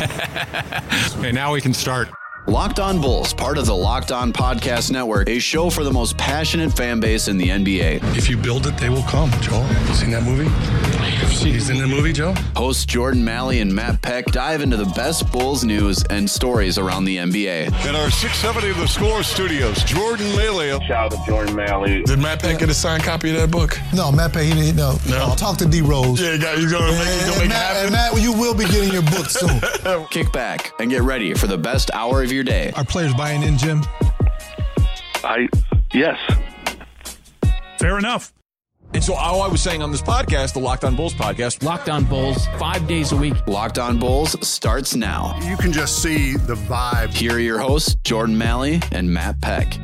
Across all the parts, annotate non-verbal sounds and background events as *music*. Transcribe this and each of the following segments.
*laughs* okay, now we can start. Locked On Bulls, part of the Locked On Podcast Network, a show for the most passionate fan base in the NBA. If you build it, they will come. Joel, you seen that movie? He's in the movie, Joe. Hosts Jordan Malley and Matt Peck dive into the best Bulls news and stories around the NBA. In our 670 The Score studios, Jordan Malley. Shout out to Jordan Malley. Did Matt Peck get a signed copy of that book? No, Matt Peck, he didn't. No, No? Uh, talk to D Rose. Yeah, he got, he's gonna make, he's gonna make and, it Matt, and happen. Matt, you will be getting your book soon. *laughs* Kick back and get ready for the best hour of your day. Are players buying in, Jim? I yes. Fair enough. And so all I was saying on this podcast, the Locked On Bulls podcast, Locked on Bulls, five days a week. Locked On Bulls starts now. You can just see the vibe. Here are your hosts, Jordan Malley and Matt Peck.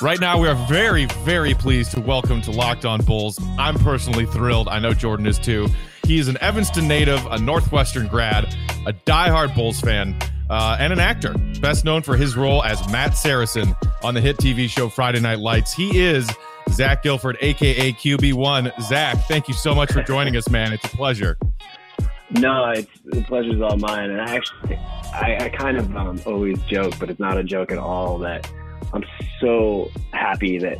Right now, we are very, very pleased to welcome to Locked On Bulls. I'm personally thrilled. I know Jordan is too. He is an Evanston native, a Northwestern grad, a diehard Bulls fan, uh, and an actor. Best known for his role as Matt Saracen on the hit TV show Friday Night Lights. He is Zach Gilford, aka QB1. Zach, thank you so much for joining us, man. It's a pleasure. No, it's the pleasure's all mine. And I actually, I, I kind of um, always joke, but it's not a joke at all. That I'm so happy that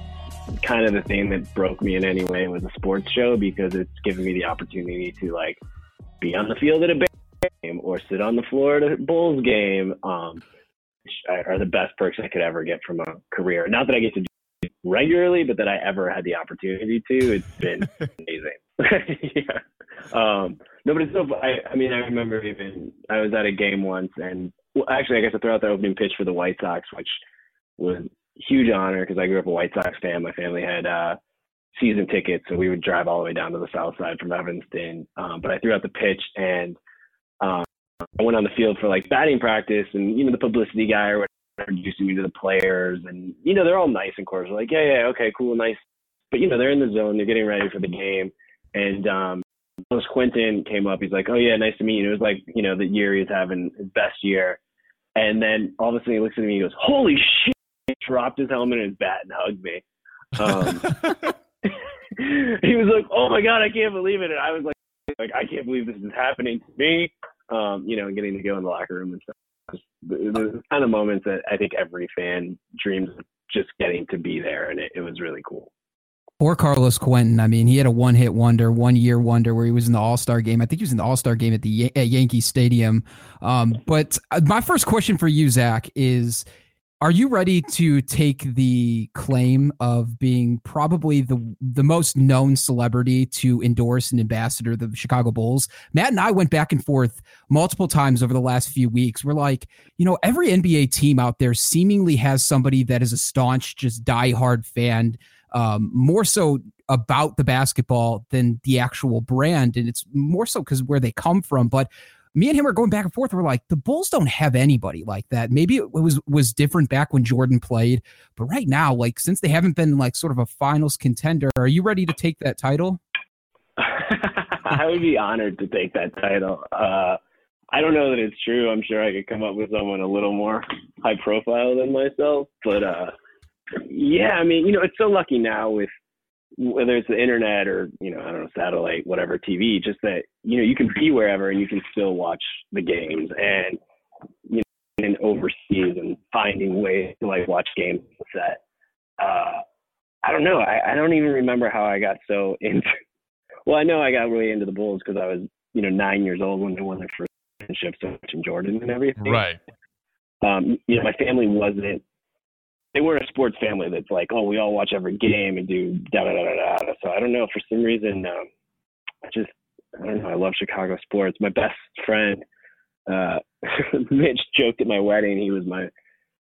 kind of the thing that broke me in any way was a sports show because it's given me the opportunity to like be on the field at a game or sit on the Florida Bulls game. Um, which are the best perks I could ever get from a career. Not that I get to do it regularly, but that I ever had the opportunity to. It's been *laughs* amazing. *laughs* yeah. Um, no, but it's so. I, I mean, I remember even I was at a game once, and well, actually, I guess I threw out the opening pitch for the White Sox, which was a huge honor because I grew up a White Sox fan. My family had uh, season tickets, so we would drive all the way down to the south side from Evanston. Um, but I threw out the pitch, and um, I went on the field for like batting practice, and you know the publicity guy or whatever introducing me to the players, and you know they're all nice and course, like yeah, yeah, okay, cool, nice. But you know they're in the zone, they're getting ready for the game, and um, Carlos Quentin came up. He's like, "Oh yeah, nice to meet you." It was like you know the year he's having his best year, and then all of a sudden he looks at me. He goes, "Holy shit!" He dropped his helmet and his bat and hugged me. Um, *laughs* he was like, "Oh my god, I can't believe it!" And I was like, "Like I can't believe this is happening to me." Um, you know, and getting to go in the locker room and stuff. Just the, the kind of moments that I think every fan dreams of just getting to be there, and it, it was really cool. Or Carlos Quentin. I mean, he had a one hit wonder, one year wonder where he was in the All Star game. I think he was in the All Star game at the Yan- at Yankee Stadium. Um, but uh, my first question for you, Zach, is are you ready to take the claim of being probably the the most known celebrity to endorse an ambassador of the Chicago Bulls? Matt and I went back and forth multiple times over the last few weeks. We're like, you know, every NBA team out there seemingly has somebody that is a staunch, just diehard fan, um, more so about the basketball than the actual brand, and it's more so because where they come from. But me and him are going back and forth. We're like, the Bulls don't have anybody like that. Maybe it was was different back when Jordan played, but right now, like since they haven't been like sort of a finals contender, are you ready to take that title? *laughs* I would be honored to take that title. Uh, I don't know that it's true. I'm sure I could come up with someone a little more high profile than myself, but uh, yeah, I mean, you know, it's so lucky now with whether it's the internet or you know, I don't know, satellite, whatever, TV, just that you know you can be wherever and you can still watch the games and you know, and overseas and finding ways to like watch games that uh, I don't know. I, I don't even remember how I got so *laughs* into. Well, I know I got really into the Bulls because I was you know nine years old when they won their first championship, so watching Jordan and everything. Right. Um, you know, my family wasn't they weren't a sports family that's like, oh, we all watch every game and do da da da da da. So I don't know. For some reason, um, I just I don't know. I love Chicago sports. My best friend, uh, *laughs* Mitch, joked at my wedding. He was my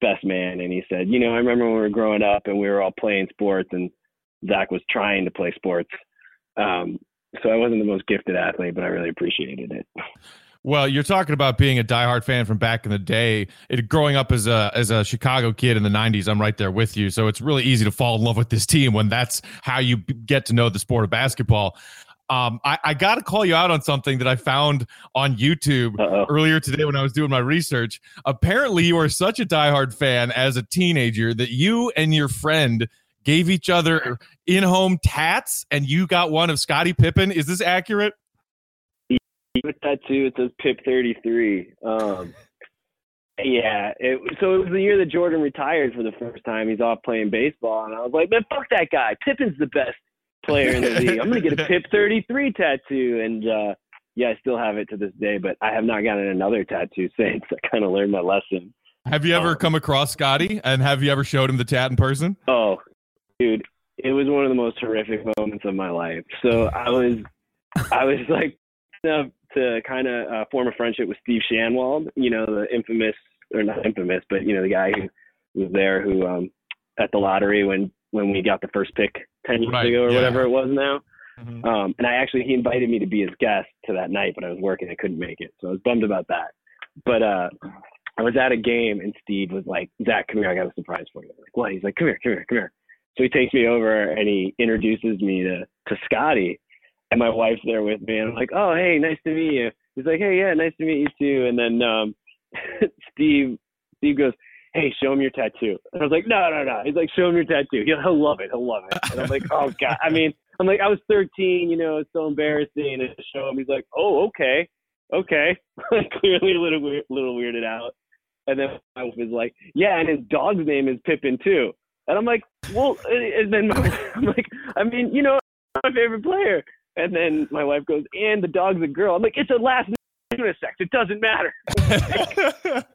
best man, and he said, you know, I remember when we were growing up and we were all playing sports, and Zach was trying to play sports. Um, so I wasn't the most gifted athlete, but I really appreciated it. *laughs* Well, you're talking about being a diehard fan from back in the day. It, growing up as a as a Chicago kid in the '90s, I'm right there with you. So it's really easy to fall in love with this team when that's how you get to know the sport of basketball. Um, I, I got to call you out on something that I found on YouTube Uh-oh. earlier today when I was doing my research. Apparently, you are such a diehard fan as a teenager that you and your friend gave each other in-home tats, and you got one of Scottie Pippen. Is this accurate? A tattoo. It says Pip 33. Um, yeah. It, so it was the year that Jordan retired for the first time. He's off playing baseball, and I was like, man, fuck that guy. Pippin's the best player in the league. I'm gonna get a Pip 33 tattoo, and uh, yeah, I still have it to this day. But I have not gotten another tattoo *laughs* since. I kind of learned my lesson. Have you ever Um, come across Scotty and have you ever showed him the tat in person? Oh, dude, it was one of the most horrific moments of my life. So I was, I was like, *laughs* up to kind of uh, form a friendship with Steve Schanwald. You know, the infamous or not infamous, but you know the guy who was there who um at the lottery when when we got the first pick ten years Right, ago or yeah. whatever it was now. Mhm. Um, and I actually he invited me to be his guest to that night, but I was working, I couldn't make it, so I was bummed about that. But uh, I was at a game and Steve was like, "Zach, come here, I got a surprise for you." I'm like, what? He's like, "Come here, come here, come here." So he takes me over and he introduces me to to Scotty, and my wife's there with me, and I'm like, "Oh, hey, nice to meet you." He's like, "Hey, yeah, nice to meet you too." And then um, *laughs* Steve Steve goes, "Hey, show him your tattoo." And I was like, "No, no, no." He's like, "Show him your tattoo. He'll, he'll love it. He'll love it." And I'm like, "Oh God." I mean, I'm like, I was 13, you know, it's so embarrassing to show him. He's like, "Oh, okay, okay." *laughs* Clearly a little weird, little weirded out. And then my wife was like, "Yeah, and his dog's name is Pippin too." And I'm like, "Well," and then *laughs* I'm like, "I mean, you know, my favorite player." And then my wife goes, "And the dog's a girl." I'm like, "It's a last name unisex. It doesn't matter." *laughs*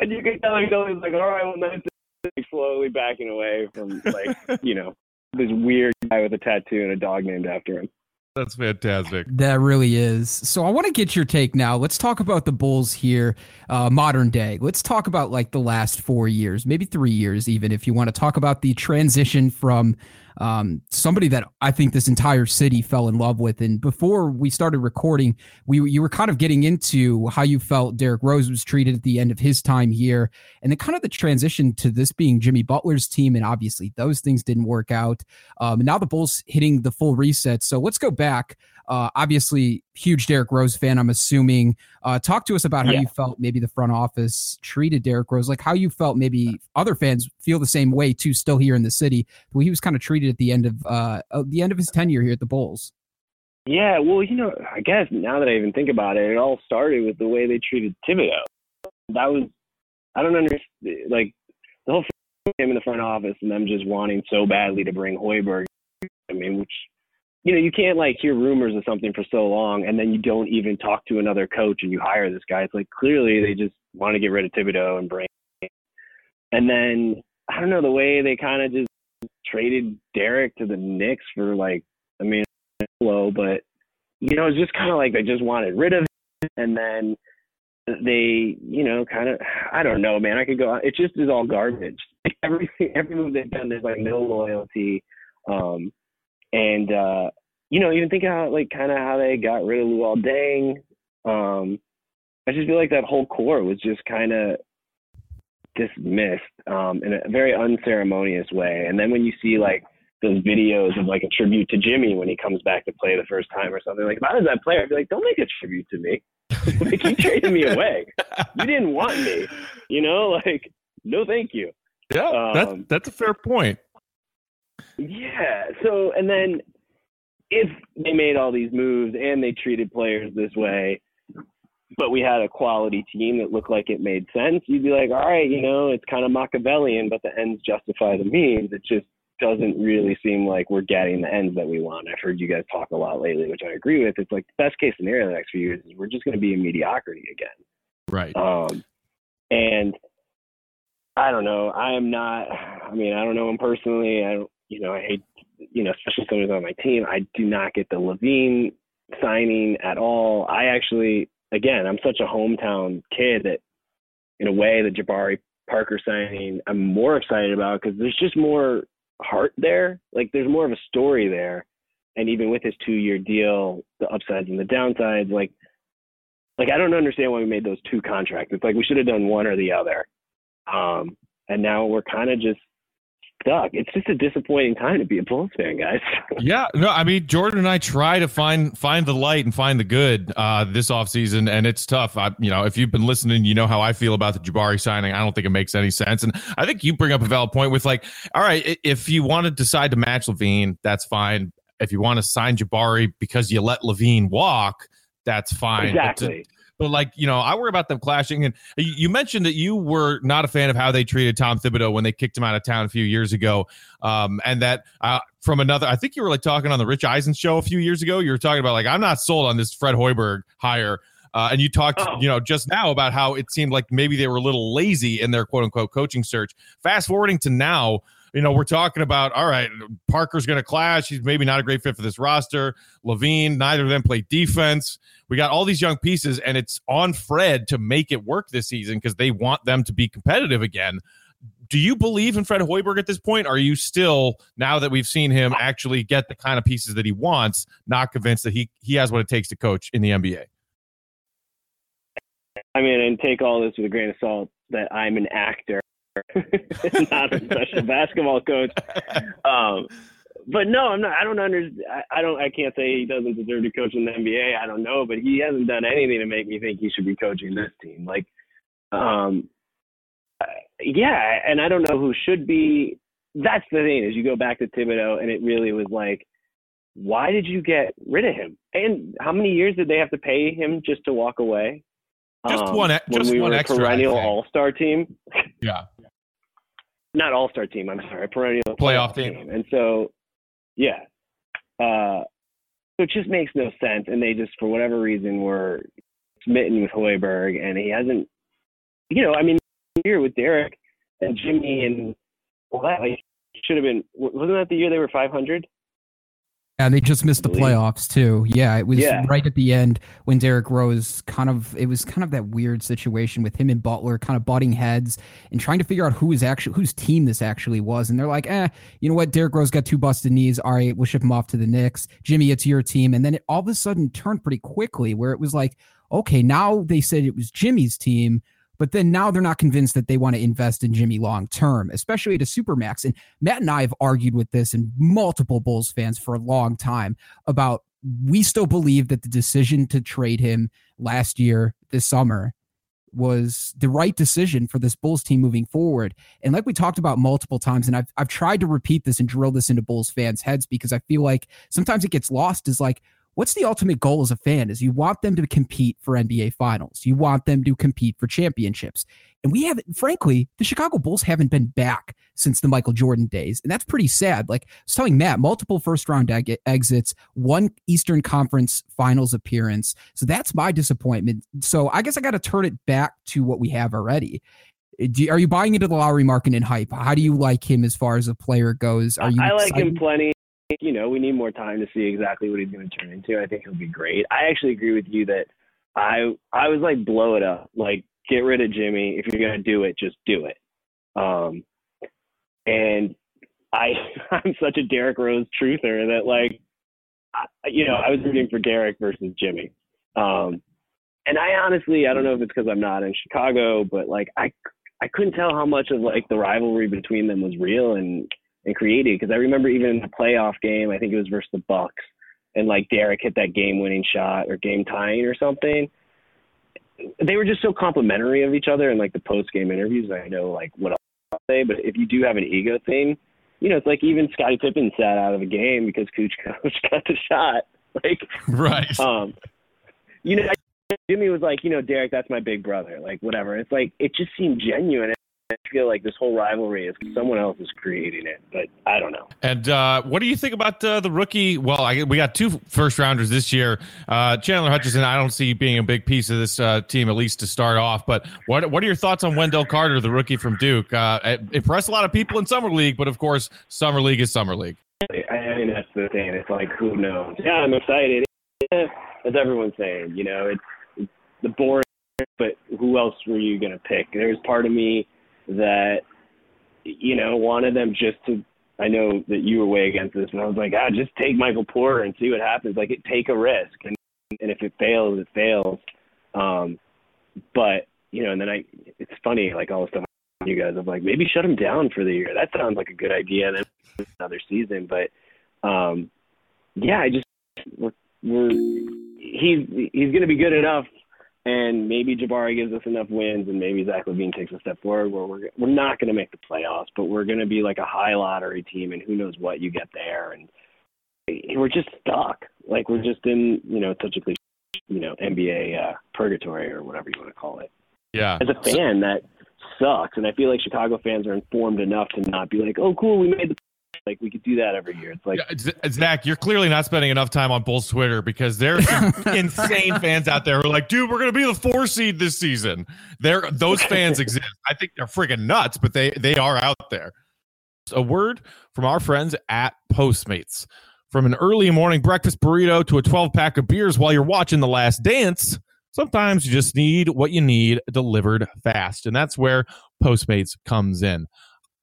and you can tell he's always like, "All right, well, nice." to-" Like, slowly backing away from like, *laughs* you know, this weird guy with a tattoo and a dog named after him. That's fantastic. That really is. So I want to get your take now. Let's talk about the Bulls here, uh, modern day. Let's talk about like the last four years, maybe three years, even if you want to talk about the transition from um, somebody that I think this entire city fell in love with. And before we started recording, we you were kind of getting into how you felt Derrick Rose was treated at the end of his time here, and then kind of the transition to this being Jimmy Butler's team. And obviously, those things didn't work out. Um, now the Bulls hitting the full reset. So let's go back. Uh, obviously, huge Derrick Rose fan. I'm assuming. Uh, talk to us about how Yeah. you felt. Maybe the front office treated Derrick Rose, like how you felt. Maybe other fans feel the same way too. Still here in the city, way he was kind of treated at the end of uh, the end of his tenure here at the Bulls. Yeah, well, you know, I guess now that I even think about it, it all started with the way they treated Thibodeau. That was, I don't understand, like, the whole him in the front office and them just wanting so badly to bring Hoiberg. I mean, which, you know, you can't, like, hear rumors of something for so long and then you don't even talk to another coach and you hire this guy. It's like, clearly they just want to get rid of Thibodeau and bring. And then, I don't know, the way they kind of just traded Derrick to the Knicks for, like, I mean, low, but you know, it's just kind of like they just wanted rid of it, and then they, you know, kind of, I don't know, man. I could go. It just is all garbage. *laughs* Everything, every move they've done, there's like no loyalty, um, and uh, you know, even think how like kind of how they got rid of Luol Deng. Um, I just feel like that whole core was just kind of dismissed um, in a very unceremonious way. And then when you see like those videos of like a tribute to Jimmy when he comes back to play the first time or something. Like if I was that player, I'd be like, don't make a tribute to me. *laughs* like you traded me away. You didn't want me. You know, like no, thank you. Yeah, Um, that's that's a fair point. Yeah. So and then if they made all these moves and they treated players this way, but we had a quality team that looked like it made sense, you'd be like, all right, you know, it's kind of Machiavellian, but the ends justify the means. It just doesn't really seem like we're getting the ends that we want. I've heard you guys talk a lot lately, which I agree with. It's like the best case scenario the next few years is we're just going to be in mediocrity again. Right. Um, and I don't know. I am not. I mean, I don't know him personally. I don't. You know, I hate. You know, especially someone on my team. I do not get the LaVine signing at all. I actually, again, I'm such a hometown kid that, in a way, the Jabari Parker signing, I'm more excited about because there's just more heart there. Like there's more of a story there. And even with his two-year deal, the upsides and the downsides, like like I don't understand why we made those two contracts. It's like we should have done one or the other. Um, and now we're kind of just stuck. It's just a disappointing time to be a Bulls fan, guys. *laughs* Yeah, no, I mean Jordan and I try to find find the light and find the good uh, this offseason, and it's tough. I, you know, if you've been listening, you know how I feel about the Jabari signing. I don't think it makes any sense, and I think you bring up a valid point with like, all right, if you want to decide to match LaVine, that's fine. If you want to sign Jabari because you let LaVine walk, that's fine. Exactly. But, like, you know, I worry about them clashing. And you mentioned that you were not a fan of how they treated Tom Thibodeau when they kicked him out of town a few years ago. Um, and that uh, from another, I think you were like talking on the Rich Eisen show a few years ago. You were talking about like, I'm not sold on this Fred Hoiberg hire. Uh, and you talked, oh. you know, just now about how it seemed like maybe they were a little lazy in their quote unquote coaching search. Fast forwarding to now, you know, we're talking about all right, Parker's going to clash. He's maybe not a great fit for this roster. LaVine, neither of them play defense. We got all these young pieces, and it's on Fred to make it work this season because they want them to be competitive again. Do you believe in Fred Hoiberg at this point? Are you still, now that we've seen him actually get the kind of pieces that he wants, not convinced that he he has what it takes to coach in the NBA? I mean, and take all this with a grain of salt that I'm an actor *laughs* not a professional basketball coach. Um, but no, I'm not. I don't under. I, I don't. I can't say he doesn't deserve to coach in the NBA. I don't know, but he hasn't done anything to make me think he should be coaching this team. Like, um, yeah, and I don't know who should be. That's the thing is you go back to Thibodeau, and it really was like, why did you get rid of him? And how many years did they have to pay him just to walk away? Just um, one. Just we one extra. Perennial All Star team. Yeah not all star team. I'm sorry, perennial playoff, playoff team. team. And so, yeah, uh, so it just makes no sense. And they just, for whatever reason, were smitten with Hoiberg, and he hasn't. You know, I mean, here with Derrick and Jimmy and all that, like, should have been. Wasn't that the year they were 500? And they just missed the playoffs too. Yeah, it was yeah. right at the end when Derrick Rose kind of it was kind of that weird situation with him and Butler kind of butting heads and trying to figure out who is actually whose team this actually was. And they're like, eh, you know what? Derrick Rose got two busted knees. All right, we'll ship him off to the Knicks. Jimmy, it's your team. And then it all of a sudden turned pretty quickly where it was like, okay, now they said it was Jimmy's team but then now they're not convinced that they want to invest in Jimmy long term, especially at a supermax. And Matt and I have argued with this and multiple Bulls fans for a long time about we still believe that the decision to trade him last year, this summer, was the right decision for this Bulls team moving forward. And like we talked about multiple times, and I've I've tried to repeat this and drill this into Bulls fans' heads because I feel like sometimes it gets lost is like what's the ultimate goal as a fan is you want them to compete for NBA finals. You want them to compete for championships. And we haven't, frankly, the Chicago Bulls haven't been back since the Michael Jordan days. And that's pretty sad. Like I was telling Matt, multiple first round eg- exits, one Eastern Conference finals appearance. So that's my disappointment. So I guess I got to turn it back to what we have already. You, are you buying into the Lauri market Markkanen hype? How do you like him as far as a player goes? Are you I like him plenty you know, we need more time to see exactly what he's going to turn into. I think he'll be great. I actually agree with you that I I was like blow it up, like get rid of Jimmy. If you're going to do it, just do it. Um, and I *laughs* I'm such a Derrick Rose truther that like, I, you know, I was rooting for Derrick versus Jimmy. Um, and I honestly, I don't know if it's because I'm not in Chicago, but like I I couldn't tell how much of like the rivalry between them was real and and created. Because I remember even in the playoff game, I think it was versus the Bucks, and like Derrick hit that game-winning shot or game tying or something. They were just so complimentary of each other in like the post-game interviews. I know like what I'll say, but if you do have an ego thing, you know, it's like even Scottie Pippen sat out of a game because Cooch *laughs* Kukoc got the shot. Like, right. Um, you know, Jimmy was like, you know, Derrick, that's my big brother. Like, whatever. It's like it just seemed genuine. I feel like this whole rivalry is someone else is creating it, but I don't know. And uh, what do you think about uh, the rookie? Well, I, we got two first rounders this year. Uh, Chandler Hutchison, I don't see being a big piece of this uh, team, at least to start off. But what what are your thoughts on Wendell Carter, the rookie from Duke? Uh, impressed a lot of people in summer league, but of course, summer league is summer league. I mean, that's the thing. It's like who knows? Yeah, I'm excited. As everyone's saying, you know, it's, it's the boring. But who else were you going to pick? There's part of me that you know wanted them just to. I know that you were way against this, and I was like, ah, just take Michael Porter and see what happens. Like, it, take a risk, and and if it fails, it fails. Um, but you know, and then I, it's funny, like all the stuff you guys have like maybe shut him down for the year. That sounds like a good idea. And then another season, but um, yeah, I just we're, we're he's he's going to be good enough and maybe Jabari gives us enough wins, and maybe Zach LaVine takes a step forward where we're we're not going to make the playoffs, but we're going to be like a high lottery team, and who knows what you get there, and we're just stuck. Like we're just in you know such a cliche, you know NBA uh, purgatory or whatever you want to call it. Yeah. As a fan, that sucks, and I feel like Chicago fans are informed enough to not be like, "Oh, cool, we made the like we could do that every year." It's like Yeah, Zach, you're clearly not spending enough time on Bulls Twitter because there's some *laughs* insane fans out there who are like, dude, we're gonna be the four seed this season. There, those fans exist. I think they're freaking nuts, but they they are out there. A word from our friends at Postmates. From an early morning breakfast burrito to a 12 pack of beers while you're watching The Last Dance, sometimes you just need what you need delivered fast. And that's where Postmates comes in.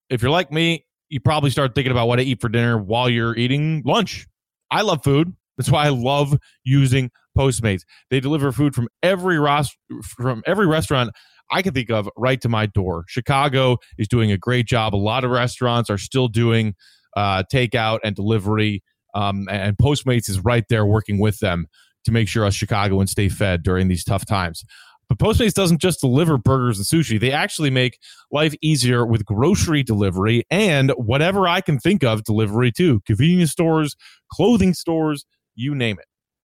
If you're like me, you probably start thinking about what to eat for dinner while you're eating lunch. I love food. That's why I love using Postmates. They deliver food from every ros- from every restaurant I can think of right to my door. Chicago is doing a great job. A lot of restaurants are still doing uh, takeout and delivery, um, and Postmates is right there working with them to make sure us Chicagoans stay fed during these tough times. But Postmates doesn't just deliver burgers and sushi. They actually make life easier with grocery delivery and whatever I can think of delivery too. Convenience stores, clothing stores, you name it.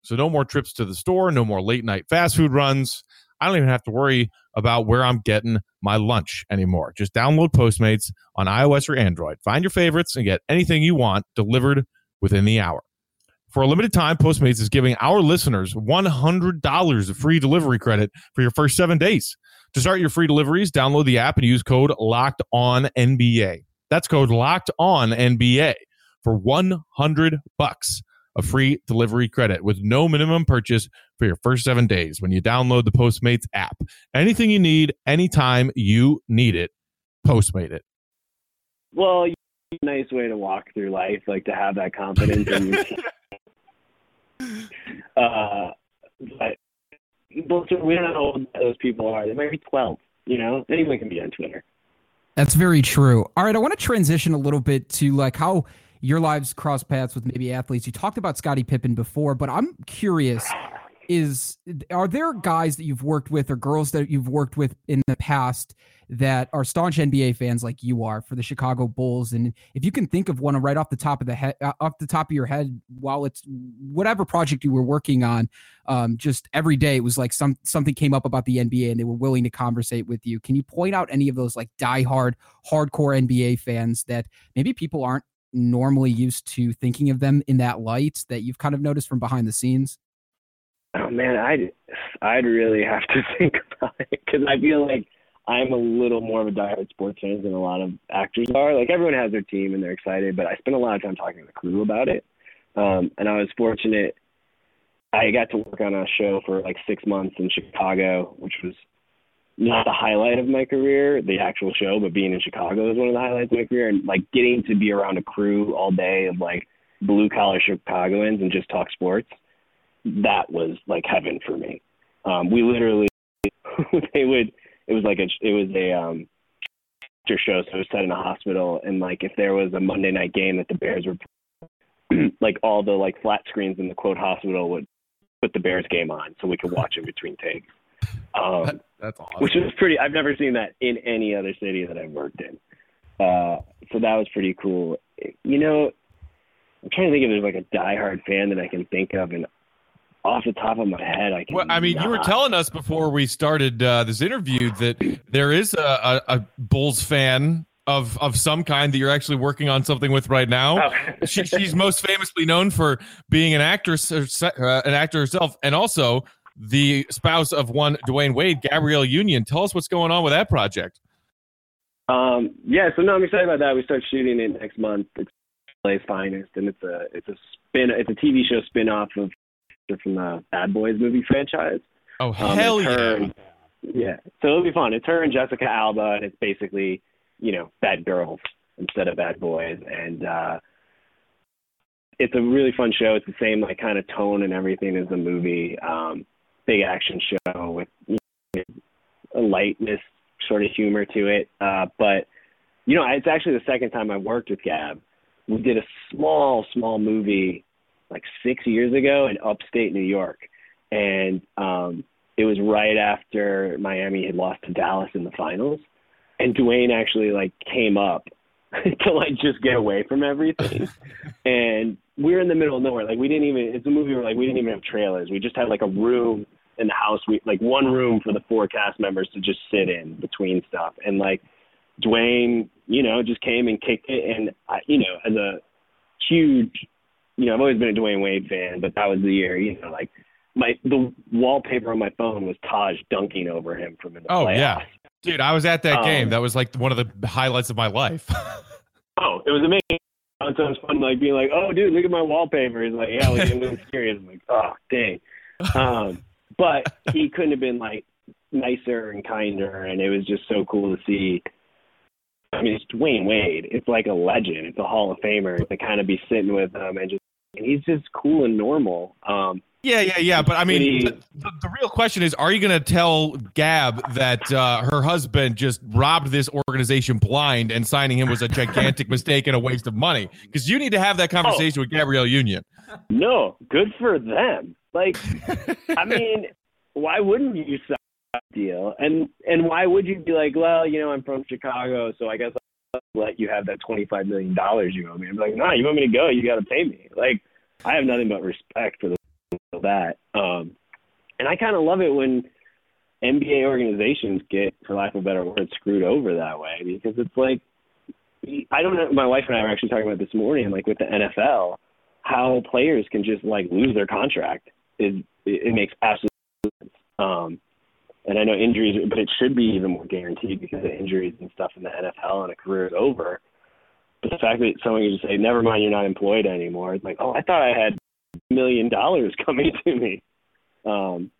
So no more trips to the store, no more late night fast food runs. I don't even have to worry about where I'm getting my lunch anymore. Just download Postmates on iOS or Android. Find your favorites and get anything you want delivered within the hour. For a limited time, Postmates is giving our listeners $100 of free delivery credit for your first seven days. To start your free deliveries, download the app and use code Locked On NBA. That's code Locked On NBA for 100 bucks of free delivery credit with no minimum purchase for your first seven days when you download the Postmates app. Anything you need, anytime you need it, Postmate it. Well, nice way to walk through life, like to have that confidence. in *laughs* uh, but, but we don't know how those people are. They might be 12. You know, anyone can be on Twitter. That's very true. All right, I want to transition a little bit to like how your lives cross paths with maybe athletes. You talked about Scottie Pippen before, but I'm curious is are there guys that you've worked with or girls that you've worked with in the past that are staunch NBA fans like you are for the Chicago Bulls? And if you can think of one right off the top of the head uh, off the top of your head while it's whatever project you were working on um, just every day it was like some something came up about the NBA and they were willing to conversate with you. Can you point out any of those like diehard hardcore NBA fans that maybe people aren't normally used to thinking of them in that light that you've kind of noticed from behind the scenes Oh man, I'd I'd really have to *laughs* think about it because I feel like I'm a little more of a diehard sports fan than a lot of actors are. Like everyone has their team and they're excited, but I spend a lot of time talking to the crew about it. Um, and I was fortunate. I got to work on a show for like six months in Chicago, which was not the highlight of my career, the actual show, but being in Chicago was one of the highlights of my career. And like getting to be around a crew all day of like blue collar Chicagoans and just talk sports that was like heaven for me. Um, we literally, *laughs* they would, it was like a, it was a, um, after show. So it was set in a hospital. And like, if there was a Monday night game that the Bears were, *clears throat* like all the like flat screens in the quote hospital would put the Bears game on so we could watch in between takes. Um, That's awesome. which was pretty, I've never seen that in any other city that I've worked in. Uh, so that was pretty cool. You know, I'm trying to think if there's like a diehard fan that I can think of, and off the top of my head, I can. Well, I mean, you were telling us before we started uh, this interview that there is a, a, a Bulls fan of of some kind that you're actually working on something with right now. Oh. *laughs* she, she's most famously known for being an actress, uh, an actor herself, and also the spouse of one Dwyane Wade, Gabrielle Union. Tell us what's going on with that project. Um, yeah, so no, I'm excited about that. We start shooting it next month. It's LA's finest, and it's a it's a spin it's a TV show spin off of from the Bad Boys movie franchise. Oh Um, hell it's yeah! her- Yeah, so it'll be fun. It's her and Jessica Alba, and it's basically you know bad girls instead of bad boys, and uh, it's a really fun show. It's the same like kind of tone and everything as the movie. Um, big action show with you know, a lightness sort of humor to it, uh, but you know it's actually the second time I've worked with Gab. We did a small small movie like six years ago in upstate New York, and um, it was right after Miami had lost to Dallas in the finals, and Dwyane actually like came up *laughs* to like just get away from everything, *laughs* and we're in the middle of nowhere. Like we didn't even. It's a movie where like we didn't even have trailers. We just had like a room in the house. We like one room for the four cast members to just sit in between stuff. And like Dwyane, you know, just came and kicked it. And I, you know, as a huge, you know, I've always been a Dwyane Wade fan, but that was the year. You know, like my the wallpaper on my phone was Taj dunking over him from in the Oh playoffs. yeah, dude, I was at that Um, game. That was like one of the highlights of my life. *laughs* Oh, it was amazing. It was fun, like being like, "Oh, dude, look at my wallpaper." He's like, "Yeah, like, I'm serious." I'm like, "Oh, dang." Um, but he couldn't have been like nicer and kinder, and it was just so cool to see. I mean, it's Dwyane Wade. It's like a legend. It's a Hall of Famer to kind of be sitting with him and just, and he's just cool and normal. Um, yeah, yeah, yeah. But I mean, Pretty- the, the, real question is: Are you going to tell Gab that uh, her husband just robbed this organization blind and signing him was a gigantic *laughs* mistake and a waste of money? Because you need to have that conversation with Gabrielle Union. No, good for them. Like, I *laughs* mean, why wouldn't you sign that deal? And and why would you be like, well, you know, I'm from Chicago, so I guess I'll let you have that twenty five million dollars you owe me. I'm like, no, you want me to go? You got to pay me. Like, I have nothing but respect for the for that. Um, and I kind of love it when NBA organizations get, for lack of a better word, screwed over that way because it's like I don't know. My wife and I were actually talking about this morning, like with the NFL, how players can just like lose their contract. Is it, it makes absolute sense. Um, and I know injuries, but it should be even more guaranteed because of injuries and stuff in the NFL and a career is over. But the fact that someone can just say, "Never mind, you're not employed anymore," it's like, oh, I thought I had a million dollars *laughs* coming to me. Um,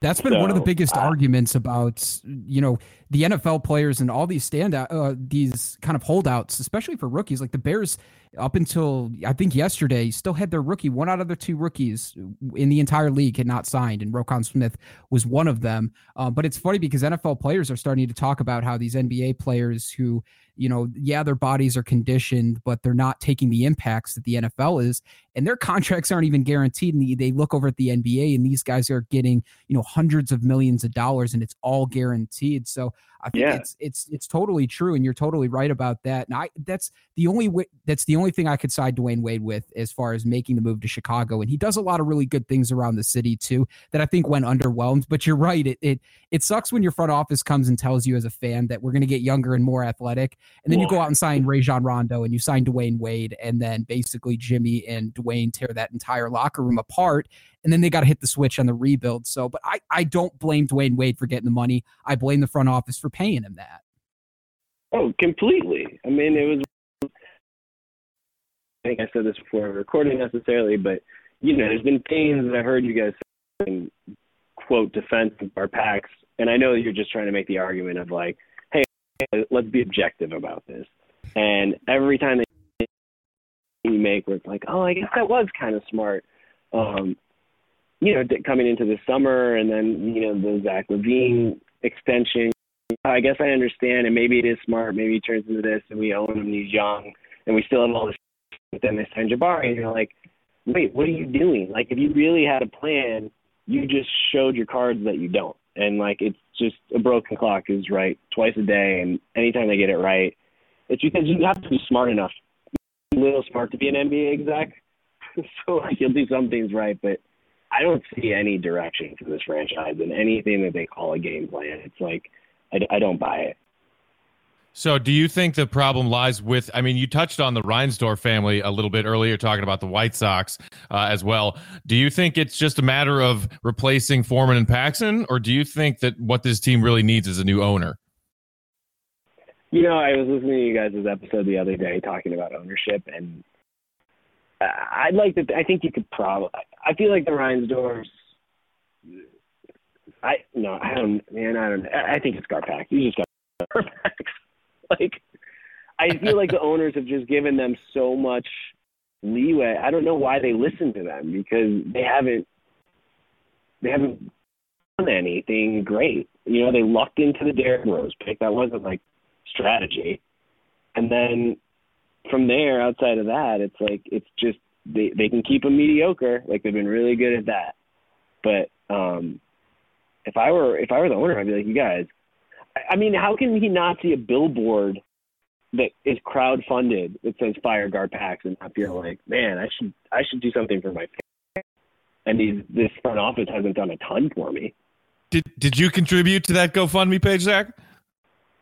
That's been one of the biggest uh, arguments about you know the NFL players and all these standout uh, these kind of holdouts, especially for rookies. Like the Bears, up until I think yesterday, still had their rookie. One out of their two rookies in the entire league had not signed, and Roquan Smith was one of them. Uh, but it's funny because NFL players are starting to talk about how these NBA players who you know, yeah, their bodies are conditioned, but they're not taking the impacts that the NFL is, and their contracts aren't even guaranteed. And they look over at the NBA, and these guys are getting, you know, hundreds of millions of dollars, and it's all guaranteed. So I think Yeah. it's it's it's totally true, and you're totally right about that. And I that's the only way that's the only thing I could side Dwyane Wade with as far as making the move to Chicago. And he does a lot of really good things around the city too that I think went underwhelmed. But you're right, it it it sucks when your front office comes and tells you as a fan that we're going to get younger and more athletic, and then you go out and sign Rajon Rondo and you sign Dwyane Wade, and then basically Jimmy and Dwyane tear that entire locker room apart, and then they got to hit the switch on the rebuild. So, but I I don't blame Dwyane Wade for getting the money. I blame the front office for paying him that. Oh, completely. I mean, it was. I think I said this before recording necessarily, but you know, there's been things that I've heard you guys say in quote defense of Garpax, and I know that you're just trying to make the argument of like, hey, let's be objective about this. And every time that you make where it's like, oh, I guess that was kind of smart. Um, you know, coming into the summer, and then you know the Zach LaVine extension. I guess I understand, and maybe it is smart. Maybe he turns into this, and we own him. He's young, and we still have all this. They sign Jabari, and you're like, wait, what are you doing? Like, if you really had a plan, you just showed your cards that you don't. And like, it's just a broken clock is right twice a day, and anytime they get it right, it's because you have to be smart enough, a little smart to be an NBA exec. *laughs* so like, you'll do some things right, but I don't see any direction for this franchise and anything that they call a game plan. It's like I, I don't buy it. So, do you think the problem lies with? I mean, you touched on the Reinsdorf family a little bit earlier, talking about the White Sox uh, as well. Do you think it's just a matter of replacing Forman and Paxson, or do you think that what this team really needs is a new owner? You know, I was listening to you guys' episode the other day talking about ownership, and I'd like to. I think you could probably. I feel like the Reinsdorfs. I no, I don't. Man, I don't. I think it's Garpax. You just got *laughs* Garpax. *laughs* like, I feel like the owners have just given them so much leeway. I don't know why they listen to them because they haven't. They haven't done anything great. You know, they lucked into the Derrick Rose pick. That wasn't like strategy. And then from there, outside of that, it's like it's just they they can keep them mediocre. Like they've been really good at that. But um if I were if I were the owner, I'd be like, you guys. I, I mean, how can he not see a billboard that is crowd funded that says fire Garpax and I feel like, man, I should I should do something for my family. And these, this front office hasn't done a ton for me. Did Did you contribute to that GoFundMe page, Zach?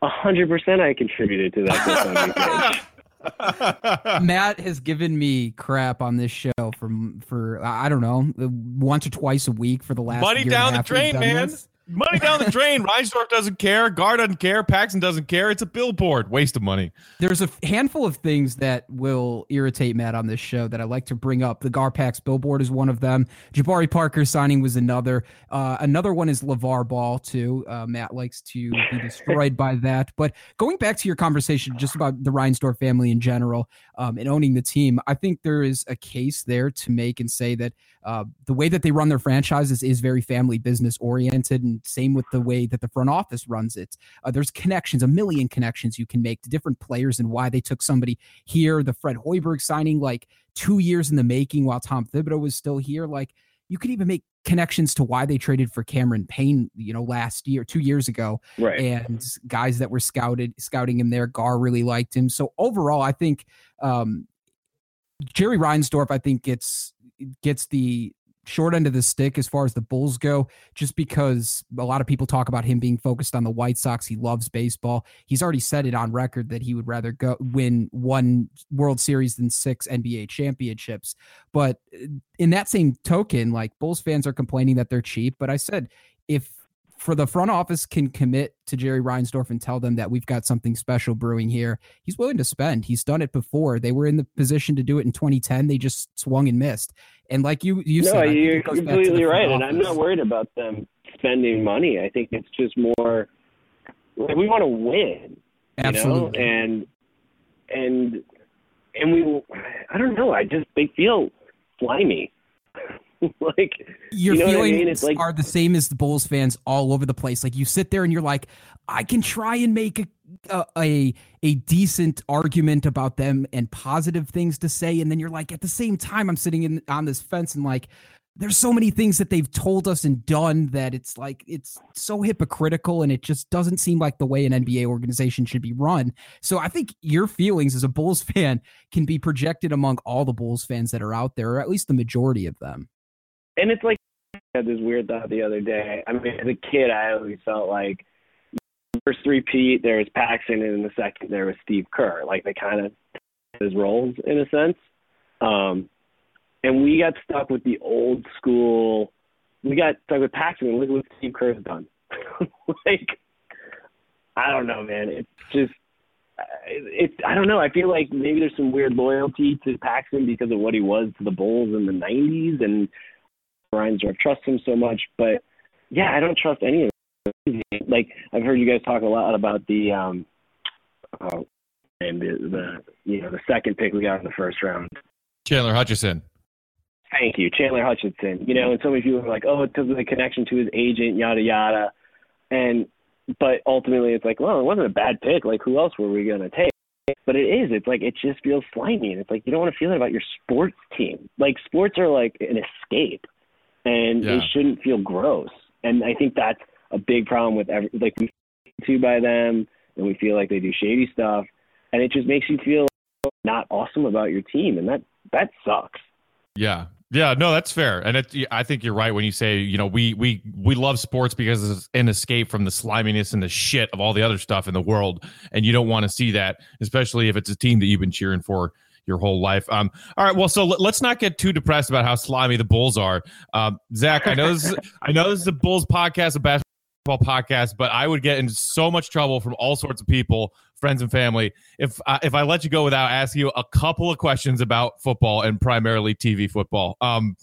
A hundred percent, I contributed to that GoFundMe *laughs* page. Matt has given me crap on this show for for I don't know once or twice a week for the last money year down and a the half we've drain, man. this. Money down the drain. *laughs* Reinsdorf doesn't care. Gar doesn't care. Paxson doesn't care. It's a billboard. Waste of money. There's a handful of things that will irritate Matt on this show that I like to bring up. The Gar Pax billboard is one of them. Jabari Parker signing was another. Uh, another one is LaVar Ball, too. Uh, Matt likes to be destroyed by that. But going back to your conversation just about the Reinsdorf family in general um, and owning the team, I think there is a case there to make and say that uh, the way that they run their franchises is very family business oriented, and same with the way that the front office runs it. Uh, there's connections, a million connections you can make to different players and why they took somebody here. The Fred Hoiberg signing, like two years in the making, while Tom Thibodeau was still here. Like you could even make connections to why they traded for Cameron Payne, you know, last year, two years ago, Right. and guys that were scouted, scouting him there. Gar really liked him. So overall, I think um, Jerry Reinsdorf, I think gets gets the short end of the stick as far as the Bulls go, just because a lot of people talk about him being focused on the White Sox. He loves baseball. He's already said it on record that he would rather go win one World Series than six NBA championships. But uh, in that same token, like Bulls fans are complaining that they're cheap. But I said if for the front office can commit to Jerry Reinsdorf and tell them that we've got something special brewing here, he's willing to spend. He's done it before. They were in the position to do it in 2010. They just swung and missed. And like you, you no, said, you're it goes back to the completely right, and I'm not worried about them spending money. I think it's just more like we want to win, Absolutely. you know, and and and we, I don't know. I just they feel slimy, *laughs* like your you know what I feelings mean? It's like are the same as the Bulls fans all over the place. Like you sit there and you're like, I can try and make a a a, a decent argument about them and positive things to say, and then you're like, at the same time, I'm sitting in on this fence and like. There's so many things that they've told us and done that it's like it's so hypocritical and it just doesn't seem like the way an NBA organization should be run. So I think your feelings as a Bulls *laughs* fan can be projected among all the Bulls fans that are out there, or at least the majority of them. And it's like I had this weird thought the other day. I mean, as a kid, I always felt like first three-peat, there was Paxson, and in the second there was Steve Kerr. Like they kind of his roles in a sense. Um, and we got stuck with the old school. We got stuck with Paxson, and look what Steve Kerr's done. *laughs* like, I don't know, man. It's just. It's I don't know. I feel like maybe there's some weird loyalty to Paxson because of what he was to the Bulls in the '90s, and Reinsdorf trusts him so much. But yeah, I don't trust any of them. Like I've heard you guys talk a lot about the um, uh, and the, the you know the second pick we got in the first round. Chandler Hutchison. Thank you, Chandler Hutchison. You know, and so many people are like, oh, it's because of the connection to his agent, yada yada. And but ultimately, it's like, well, it wasn't a bad pick. Like, who else were we gonna take? But it is. It's like it just feels slimy, and it's like you don't want to feel that about your sports team. Like sports are like an escape, and Yeah. they shouldn't feel gross. And I think that's a big problem with every like we to by them, and we feel like they do shady stuff, and it just makes you feel not awesome about your team, and that that sucks. Yeah. Yeah, no, that's fair, and it, I think you're right when you say you know we we we love sports because it's an escape from the sliminess and the shit of all the other stuff in the world, and you don't want to see that, especially if it's a team that you've been cheering for your whole life. Um, all right, well, so let, us not get too depressed about how slimy the Bulls are. Um, Zach, I know this is, *laughs* I know this is a Bulls podcast, a basketball podcast, but I would get in so much trouble from all sorts of people, friends and family, if uh, if I let you go without asking you a couple of questions about football and primarily TV football. Um,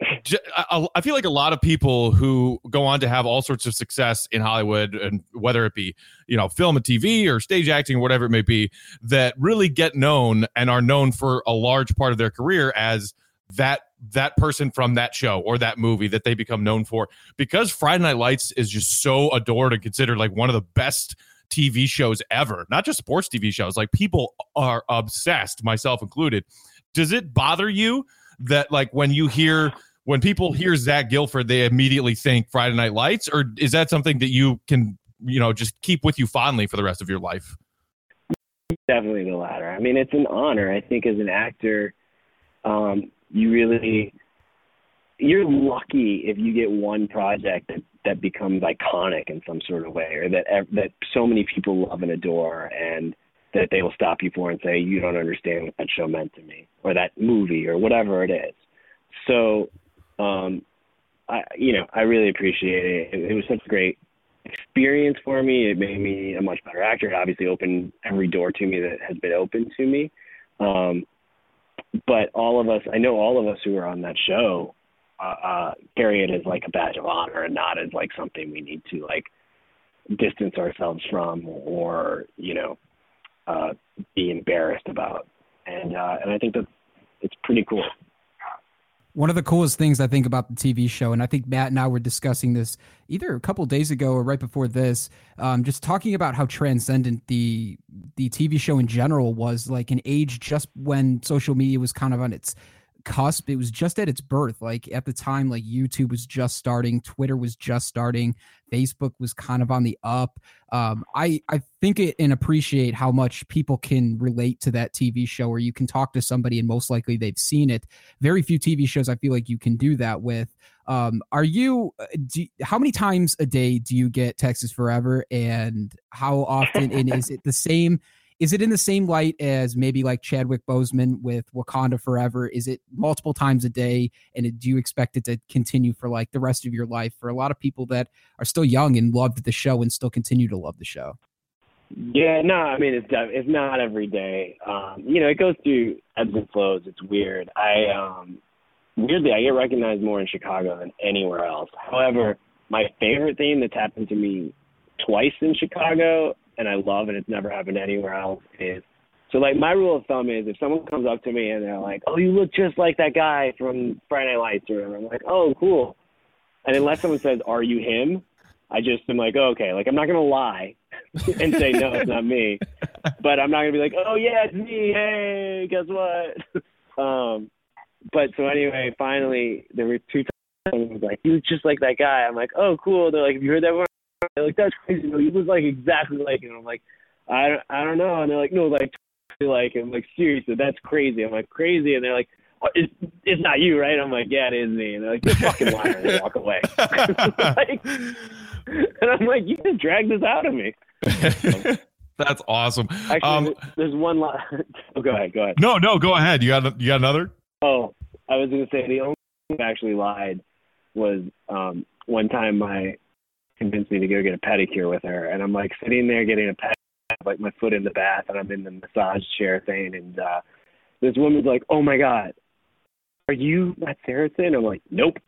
I, feel like a lot of people who go on to have all sorts of success in Hollywood, and whether it be you know film and TV or stage acting or whatever it may be, that really get known and are known for a large part of their career as that that person from that show or that movie that they become known for because Friday Night Lights is just so adored and considered like one of the best TV shows ever, not just sports TV shows. Like people are obsessed, myself included. Does it bother you that like when you hear when people hear Zach Gilford, they immediately think Friday Night Lights, or is that something that you can you know just keep with you fondly for the rest of your life? definitely the latter. I mean, it's an honor. I think as an actor, um, you really you're lucky if you get one project that that becomes iconic in some sort of way, or that that so many people love and adore, and that they will stop you for and say, "You don't understand what that show meant to me," or that movie, or whatever it is. So, um, I you know I really appreciate it. It, it was such a great experience for me. It made me a much better actor. It obviously opened every door to me that has been open to me. Um, but all of us, I know all of us who were on that show, uh, uh, carry it as like a badge of honor and not as like something we need to like distance ourselves from or you know uh, be embarrassed about. And uh, and I think that it's pretty cool. One of the coolest things I think about the TV show, and I think Matt and I were discussing this either a couple days ago or right before this, um, just talking about how transcendent the the TV show in general was. Like an age just when social media was kind of on its cusp. It was just at its birth. Like at the time, like YouTube was just starting, Twitter was just starting, Facebook was kind of on the up. Um, I I think it and appreciate how much people can relate to that TV show, where you can talk to somebody and most likely they've seen it. Very few TV shows I feel like you can do that with. Um, are you? uh, Do, how many times a day do you get Texas Forever, and how often? and is it the same? Is it in the same light as maybe like Chadwick Boseman with Wakanda Forever? Is it multiple times a day? And do you expect it to continue for like the rest of your life? For a lot of people that are still young and loved the show and still continue to love the show. Yeah, no, I mean it's it's not every day. Um, you know, it goes through ebbs and flows. It's weird. I um, weirdly I get recognized more in Chicago than anywhere else. However, my favorite thing that's happened to me twice in Chicago, and I love, and it's never happened anywhere else, is so like my rule of thumb is if someone comes up to me and they're like, "Oh, you look just like that guy from Friday Night Lights," or whatever, I'm like, "Oh, cool." And unless someone says, "Are you him?" I just am like, oh, okay, like I'm not gonna lie *laughs* and say no, it's not me, but I'm not gonna be like, oh yeah, it's me. Hey, guess what? *laughs* um, but so anyway, finally there were two times someone was like, you look just like that guy. I'm like, oh cool. They're like, have you heard that one? Like, that's crazy. No, you look like exactly like him. I'm like, I don't, I don't know. And they're like, no, like like him. I'm like seriously, that's crazy. I'm like crazy, and they're like. "Oh, It's, it's not you, right? I'm like, yeah, it is me. And they're like, you're fucking liar. And they walk away. *laughs* *laughs* like, and I'm like, you just dragged this out of me. *laughs* That's awesome. Actually, Um, there's one line. oh, go ahead. Go ahead. no, no, go ahead. You got you got another? Oh, I was going to say the only thing that actually lied was um, one time my convinced me to go get a pedicure with her, and I'm like sitting there getting a pedicure, like my foot in the bath, and I'm in the massage chair thing, and uh, this woman's like, "Oh my god, are you Matt Saracen?" I'm like, "Nope,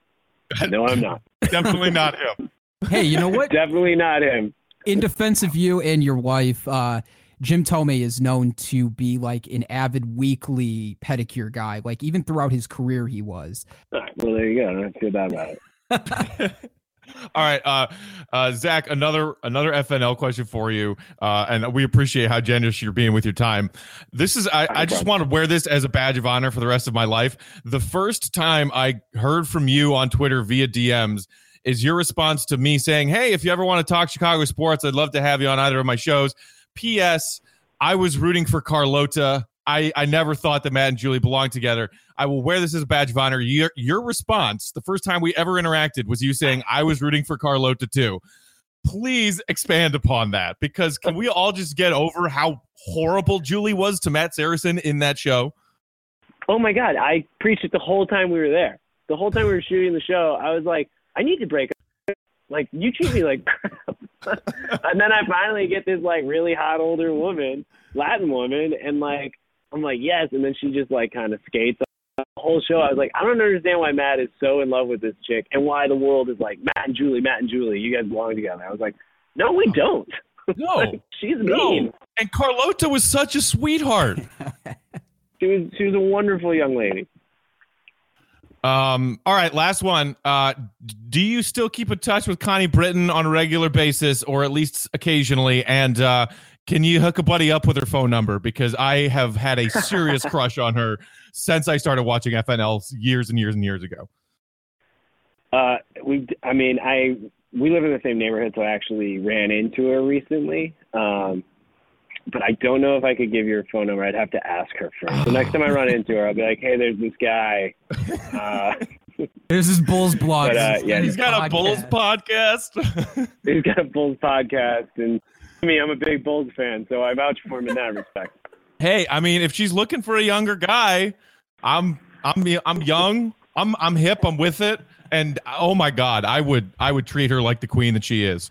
no, I'm not. *laughs* Definitely not him. Hey, you know what? *laughs* Definitely not him." in defense of you and your wife, uh, Jim Tomei is known to be like an avid weekly pedicure guy. Like even throughout his career, he was. All right, well, there you go. I don't feel bad about it. *laughs* All right, uh, uh, Zach. Another another FNL question for you, uh, and we appreciate how generous you're being with your time. This is I, I just want to wear this as a badge of honor for the rest of my life. The first time I heard from you on Twitter via DMs is your response to me saying, "Hey, if you ever want to talk Chicago sports, I'd love to have you on either of my shows." P.S. I was rooting for Carlotta. I, I never thought that Matt and Julie belonged together. I will wear this as a badge of honor. Your your response, the first time we ever interacted, was you saying I was rooting for Carlotta too. Please expand upon that because can we all just get over how horrible Julie was to Matt Saracen in that show? Oh my god, I preached it the whole time we were there. The whole time we were shooting the show, I was like, I need to break up. Like you treat me like *laughs* crap. and then I finally get this like really hot older woman, Latin woman, and like I'm like, yes, and then she just like kind of skates the whole show. I was like, I don't understand why Matt is so in love with this chick and why the world is like Matt and Julie, Matt and Julie, you guys belong together. I was like, No, we don't. *laughs* No, Like, she's mean. no. And Carlotta was such a sweetheart. *laughs* She was she was a wonderful young lady. Um, all right, last one. Uh, do you still keep in touch with Connie Britton on a regular basis, or at least occasionally? And uh, can you hook a buddy up with her phone number? Because I have had a serious *laughs* crush on her since I started watching FNL years and years and years ago. Uh, we, I mean, I we live in the same neighborhood, so I actually ran into her recently. Um, but I don't know if I could give you her phone number. I'd have to ask her first. The next time I run into her, I'll be like, "Hey, there's this guy." Uh, *laughs* There's this Bulls blog. But, uh, yeah, He's got a Bulls podcast. *laughs* he's got a Bulls podcast, and I mean, I'm a big Bulls fan, so I vouch for him in that respect. hey, I mean, if she's looking for a younger guy, I'm I'm I'm young. I'm I'm hip. I'm with it. And oh my god, I would I would treat her like the queen that she is.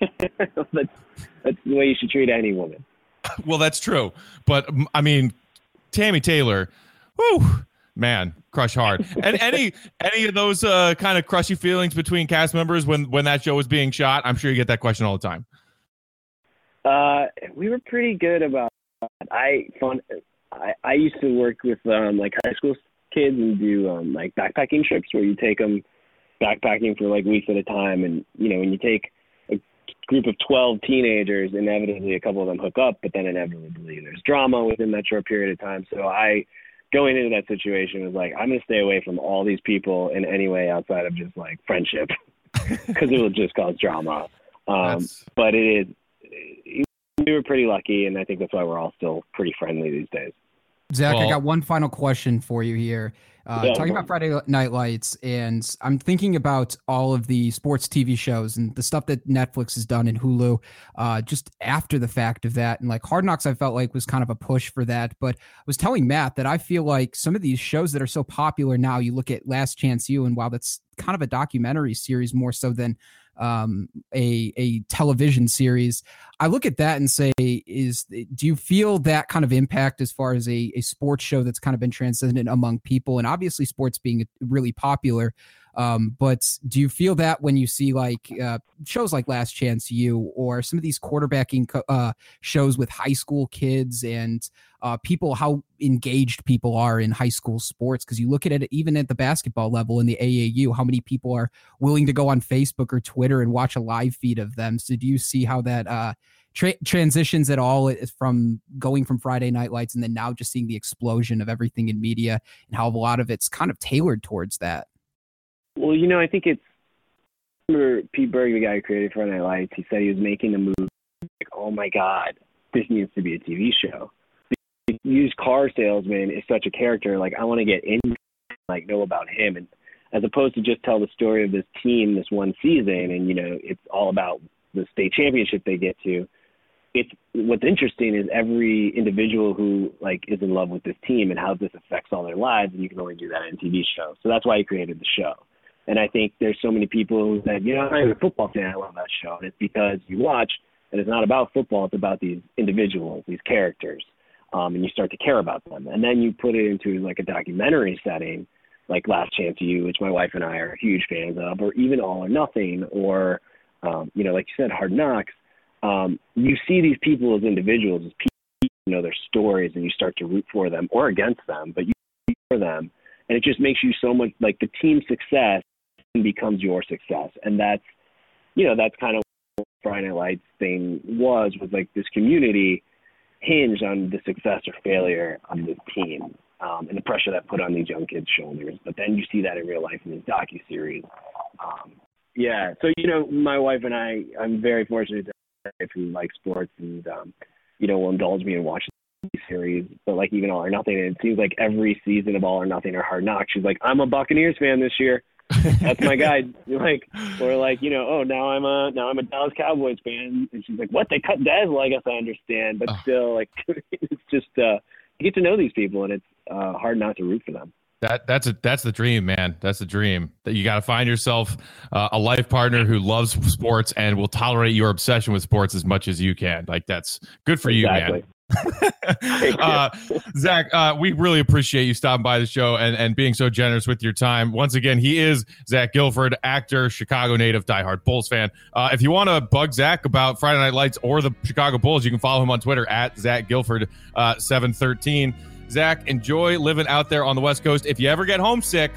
*laughs* that's that's the way you should treat any woman. *laughs* Well, that's true. But I mean, Tammy Taylor, whoo, man, crush hard. And *laughs* any any of those uh, kind of crushy feelings between cast members when when that show was being shot? I'm sure you get that question all the time. Uh, we were pretty good about. That. I fun. I I used to work with um like high school kids and do um like backpacking trips where you take them backpacking for like weeks at a time, and you know when you take a group of 12 teenagers, inevitably a couple of them hook up, but then inevitably there's drama within that short period of time. So I going into that situation was like I'm gonna stay away from all these people in any way outside of just like friendship *laughs* because it will just cause drama. Um, but it is we were pretty lucky, and I think that's why we're all still pretty friendly these days. Zach, I got one final question for you here. Uh, Yeah, talking about Friday Night Lights, and I'm thinking about all of the sports TV shows and the stuff that Netflix has done in Hulu, uh, just after the fact of that. And like Hard Knocks, I felt like was kind of a push for that. But I was telling Matt that I feel like some of these shows that are so popular now, you look at Last Chance U, and while that's kind of a documentary series more so than um, a a television series, I look at that and say, is do you feel that kind of impact as far as a, a sports show that's kind of been transcendent among people, and obviously sports being really popular. Um, but do you feel that when you see like uh, shows like Last Chance U or some of these quarterbacking co- uh, shows with high school kids and uh, people, how engaged people are in high school sports? Because you look at it even at the basketball level in the AAU, how many people are willing to go on Facebook or Twitter and watch a live feed of them? So do you see how that uh, tra- transitions at all from going from Friday Night Lights and then now just seeing the explosion of everything in media and how a lot of it's kind of tailored towards that. Well, you know, I think it's. Remember Pete Berg, the guy who created Friday Night Lights, he said he was making a movie. Like, oh my God, this needs to be a TV show. The used car salesman is such a character. Like, I want to get in, like, know about him, and as opposed to just tell the story of this team this one season, and you know, it's all about the state championship they get to. It's what's interesting is every individual who like is in love with this team and how this affects all their lives, and you can only do that in a TV show. So that's why he created the show. And I think there's so many people who said, you know, I'm a football fan. I love that show. And it's because you watch, and it's not about football. It's about these individuals, these characters, um, and you start to care about them. And then you put it into like a documentary setting, like Last Chance U, which my wife and I are huge fans of, or even All or Nothing, or um, you know, like you said, Hard Knocks. Um, you see these people as individuals, as people, you know, their stories, and you start to root for them or against them, but you root for them, and it just makes you so much like the team success becomes your success, and that's, you know, that's kind of what Friday Night Lights thing was was like this community hinged on the success or failure of this team um, and the pressure that put on these young kids' shoulders. But then you see that in real life in this docu series. Um, yeah, so you know, my wife and I, I'm very fortunate to wife who likes sports and um, you know will indulge me in watching these series. But like even All or Nothing, and it seems like every season of All or Nothing or Hard Knocks, she's like, I'm a Buccaneers fan this year. That's my guy. *laughs* Like, or like, you know, oh, now I'm a now I'm a Dallas Cowboys fan, and she's like, what? They cut? Well, I guess I understand, but still, like, *laughs* it's just uh, you get to know these people, and it's uh, hard not to root for them. That that's a that's the dream, man. That's the dream. That you got to find yourself uh, a life partner who loves sports and will tolerate your obsession with sports as much as you can. Like that's good for exactly. you, man. Uh, Zach, uh, we really appreciate you stopping by the show and, and being so generous with your time. Once again, he is Zach Gilford, actor, Chicago native, diehard Bulls fan. Uh, if you want to bug Zach about Friday Night Lights or the Chicago Bulls, you can follow him on Twitter at Zach Gilford uh, seven thirteen. Zach, enjoy living out there on the West Coast. If you ever get homesick,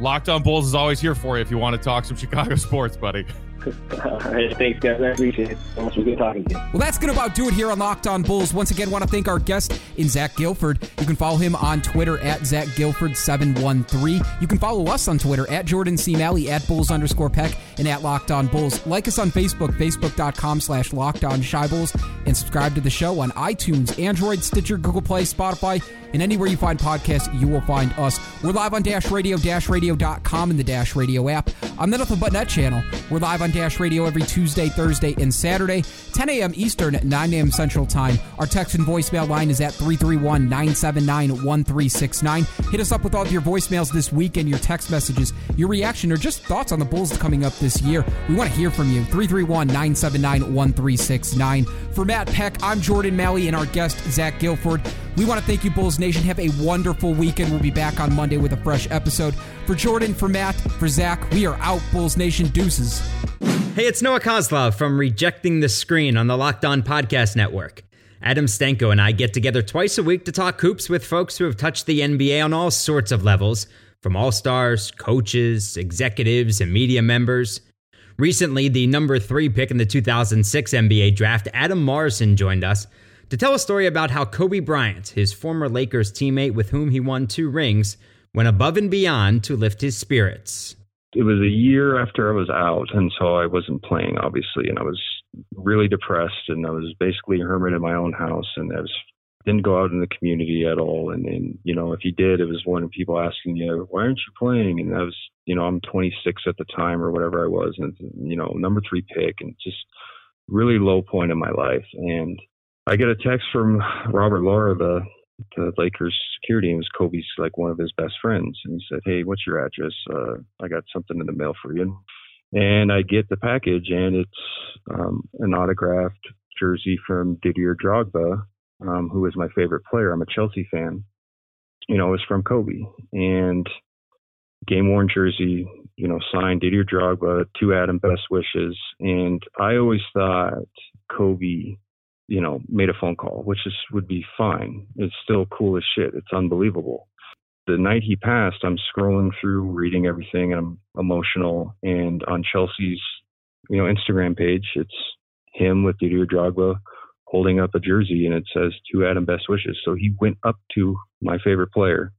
Locked on Bulls is always here for you if you want to talk some Chicago *laughs* sports, buddy. Thanks, guys. I appreciate it. Good talking to you. Well, that's going to about do it here on Locked On Bulls. Once again, want to thank our guest in Zach Gilford. You can follow him on Twitter at Zach Gilford713. You can follow us on Twitter at Jordan C. Malley, at Bulls underscore Peck, and at Locked On Bulls. Like us on Facebook, facebook.com slash Locked On Chi Bulls, and subscribe to the show on iTunes, Android, Stitcher, Google Play, Spotify, and anywhere you find podcasts, you will find us. We're live on Dash Radio, dashradio.com, and the Dash Radio app. On the Nothing But Net channel, we're live on Dash Radio every Tuesday, Thursday, and Saturday, 10 a.m. Eastern, 9 a.m. Central Time. Our text and voicemail line is at 331 979 1369. Hit us up with all of your voicemails this week and your text messages, your reaction, or just thoughts on the Bulls coming up this year. We want to hear from you. 331 979 1369. For Matt Peck, I'm Jordan Malley and our guest, Zach Gilford. We want to thank you, Bulls Nation. Have a wonderful weekend. We'll be back on Monday with a fresh episode. For Jordan, for Matt, for Zach, we are out, Bulls Nation. Deuces. Hey, it's Noah Kozlov from Rejecting the Screen on the Locked On Podcast Network. Adam Stenko and I get together twice a week to talk hoops with folks who have touched the NBA on all sorts of levels, from all stars, coaches, executives, and media members. Recently, the number three pick in the 2006 NBA draft, Adam Morrison, joined us to tell a story about how Kobe Bryant, his former Lakers teammate with whom he won two rings, went above and beyond to lift his spirits. It was a year after I was out, and so I wasn't playing, obviously, and I was really depressed, and I was basically a hermit in my own house, and I was didn't go out in the community at all. And you know, if you did, it was one of people asking you, why aren't you playing? And I was, you know, I'm 26 at the time or whatever I was, and you know, number three pick, and just really low point in my life. And I get a text from Robert Laura, the the Lakers security, and it was Kobe's like one of his best friends, and he said, "Hey, what's your address? Uh, I got something in the mail for you." And I get the package, and it's um, an autographed jersey from Didier Drogba, um, who is my favorite player. I'm a Chelsea fan. You know, it's from Kobe, and game worn jersey. You know, signed Didier Drogba, to Adam, best wishes. And I always thought Kobe you know, made a phone call, which is would be fine. It's still cool as shit. It's unbelievable. The night he passed, I'm scrolling through, reading everything, and I'm emotional. And on Chelsea's, you know, Instagram page, it's him with Didier Drogba holding up a jersey, and it says "To Adam, best wishes." So he went up to my favorite player,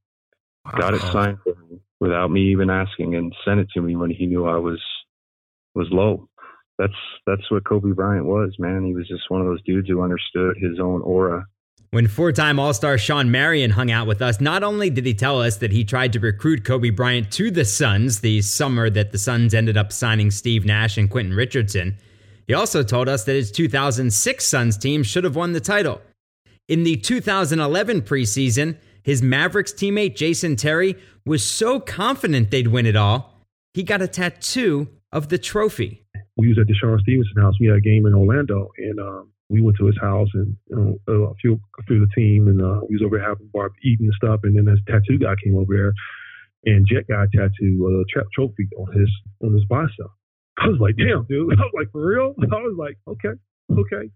got it signed for me without me even asking, and sent it to me when he knew I was was low that's that's what Kobe Bryant was, man. He was just one of those dudes who understood his own aura. When four time All Star Shawn Marion hung out with us, not only did he tell us that he tried to recruit Kobe Bryant to the Suns the summer that the Suns ended up signing Steve Nash and Quentin Richardson, he also told us that his 2006 Suns team should have won the title. In the 2011 preseason, his Mavericks teammate Jason Terry was so confident they'd win it all, he got a tattoo of the trophy we was at DeShawn Stevenson house. We had a game in Orlando, and um, we went to his house and you know, a few a few of the team, and uh, we was over having bar eating and stuff. And then this tattoo guy came over there, and Jet guy tattooed a tra- trophy on his on his bicep. I was like, damn, dude. *laughs* I was like, for real? *laughs* I was like, okay, okay.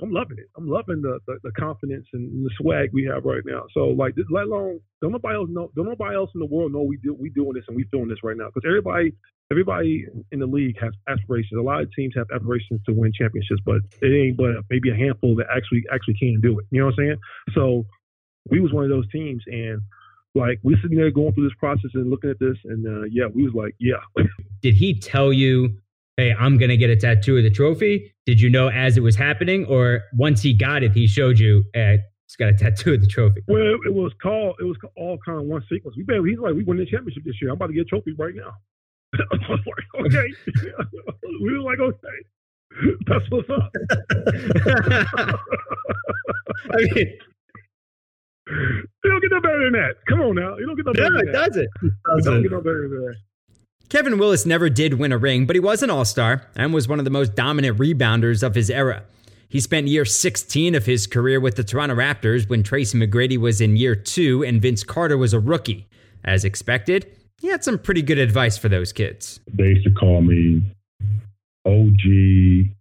I'm loving it. I'm loving the, the, the confidence and the swag we have right now. So like, let alone don't nobody else know, don't nobody else in the world know we do we doing this and we doing this right now because everybody everybody in the league has aspirations. A lot of teams have aspirations to win championships, but it ain't but maybe a handful that actually actually can do it. You know what I'm saying? So we was one of those teams, and like we sitting there going through this process and looking at this, and uh, yeah, we was like, yeah. Did he tell you? Hey, I'm gonna get a tattoo of the trophy. Did you know as it was happening, or once he got it, he showed you? Hey, he's got a tattoo of the trophy. Well, it was called. It was all kind of one sequence. We, he's like, we won the championship this year. I'm about to get a trophy right now. *laughs* okay. *laughs* we were like, okay. That's what's up. *laughs* I mean, you don't get no better than that. Come on now. You don't get no better no, than it that. does it. It don't get no better than that. Kevin Willis never did win a ring, but he was an all star and was one of the most dominant rebounders of his era. He spent year 16 of his career with the Toronto Raptors when Tracy McGrady was in year two and Vince Carter was a rookie. As expected, he had some pretty good advice for those kids. They used to call me OG,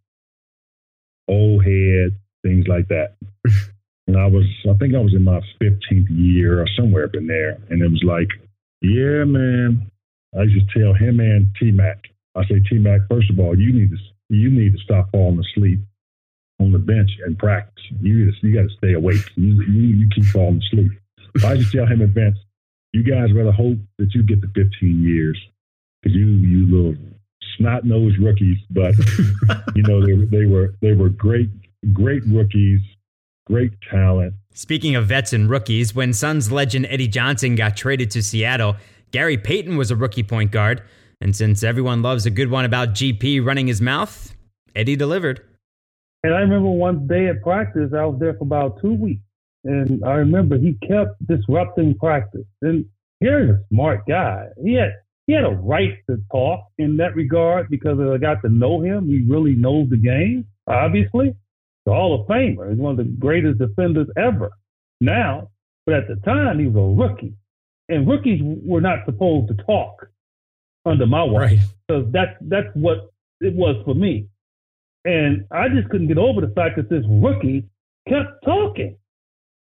old head, things like that. *laughs* and I was, I think I was in my 15th year or somewhere up in there. And it was like, yeah, man. I used to tell him and T Mac, I say, T Mac, first of all, you need to you need to stop falling asleep on the bench and practice. You you got to stay awake. You, you you keep falling asleep. If I just tell him in advance, you guys rather hope that you get the 15 years because you you little snot nosed rookies. But *laughs* you know they they were they were great great rookies, great talent. Speaking of vets and rookies, when Suns legend Eddie Johnson got traded to Seattle, Gary Payton was a rookie point guard. And since everyone loves a good one about GP running his mouth, Eddie delivered. And I remember one day at practice, I was there for about two weeks. And I remember he kept disrupting practice. And here's a smart guy. He had he had a right to talk in that regard because I got to know him. He really knows the game, obviously. The Hall of Famer. He's one of the greatest defenders ever now. But at the time, he was a rookie. And rookies were not supposed to talk under my watch. Right. Because that's, that's what it was for me. And I just couldn't get over the fact that this rookie kept talking.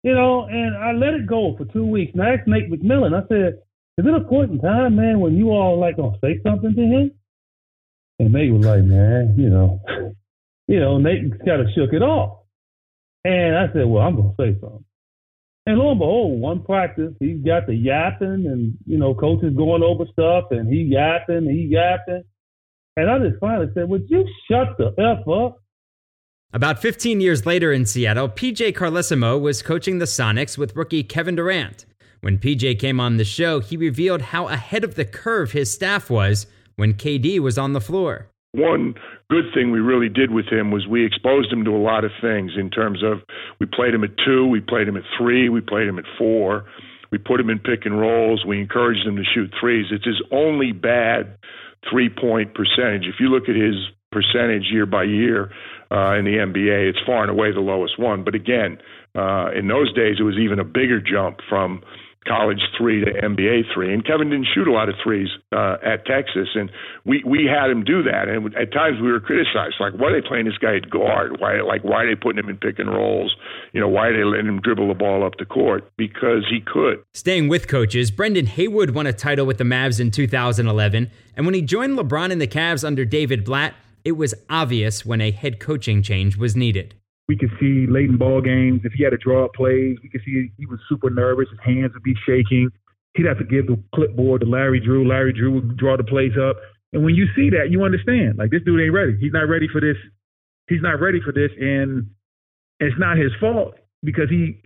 You know, and I let it go for two weeks. And I asked Nate McMillan, I said, is it a point in time, man, when you all like gonna say something to him? And Nate was like, man, you know, *laughs* you know, Nate kind of shook it off. And I said, well, I'm gonna say something. And lo and behold, one practice, he's got the yapping, and you know, coaches going over stuff, and he yapping, he yapping. And I just finally said, Would you shut the F up? About 15 years later in Seattle, PJ Carlesimo was coaching the Sonics with rookie Kevin Durant. When PJ came on the show, he revealed how ahead of the curve his staff was when KD was on the floor. One good thing we really did with him was we exposed him to a lot of things in terms of we played him at two, we played him at three, we played him at four, we put him in pick and rolls, we encouraged him to shoot threes. It's his only bad three point percentage. If you look at his percentage year by year uh, in the NBA, it's far and away the lowest one. But again, uh, in those days, it was even a bigger jump from college three to NBA three. And Kevin didn't shoot a lot of threes uh, at Texas, and we we had him do that. And at times we were criticized, like, why are they playing this guy at guard? Why like why are they putting him in pick and rolls? You know, why are they letting him dribble the ball up the court? Because he could. Staying with coaches, Brendan Haywood won a title with the Mavs in 2011, and when he joined LeBron in the Cavs under David Blatt, it was obvious when a head coaching change was needed. We could see late in ball games if he had to draw up plays. We could see he was super nervous. His hands would be shaking. He'd have to give the clipboard to Larry Drew. Larry Drew would draw the plays up. And when you see that, you understand like this dude ain't ready. He's not ready for this. He's not ready for this, and it's not his fault because he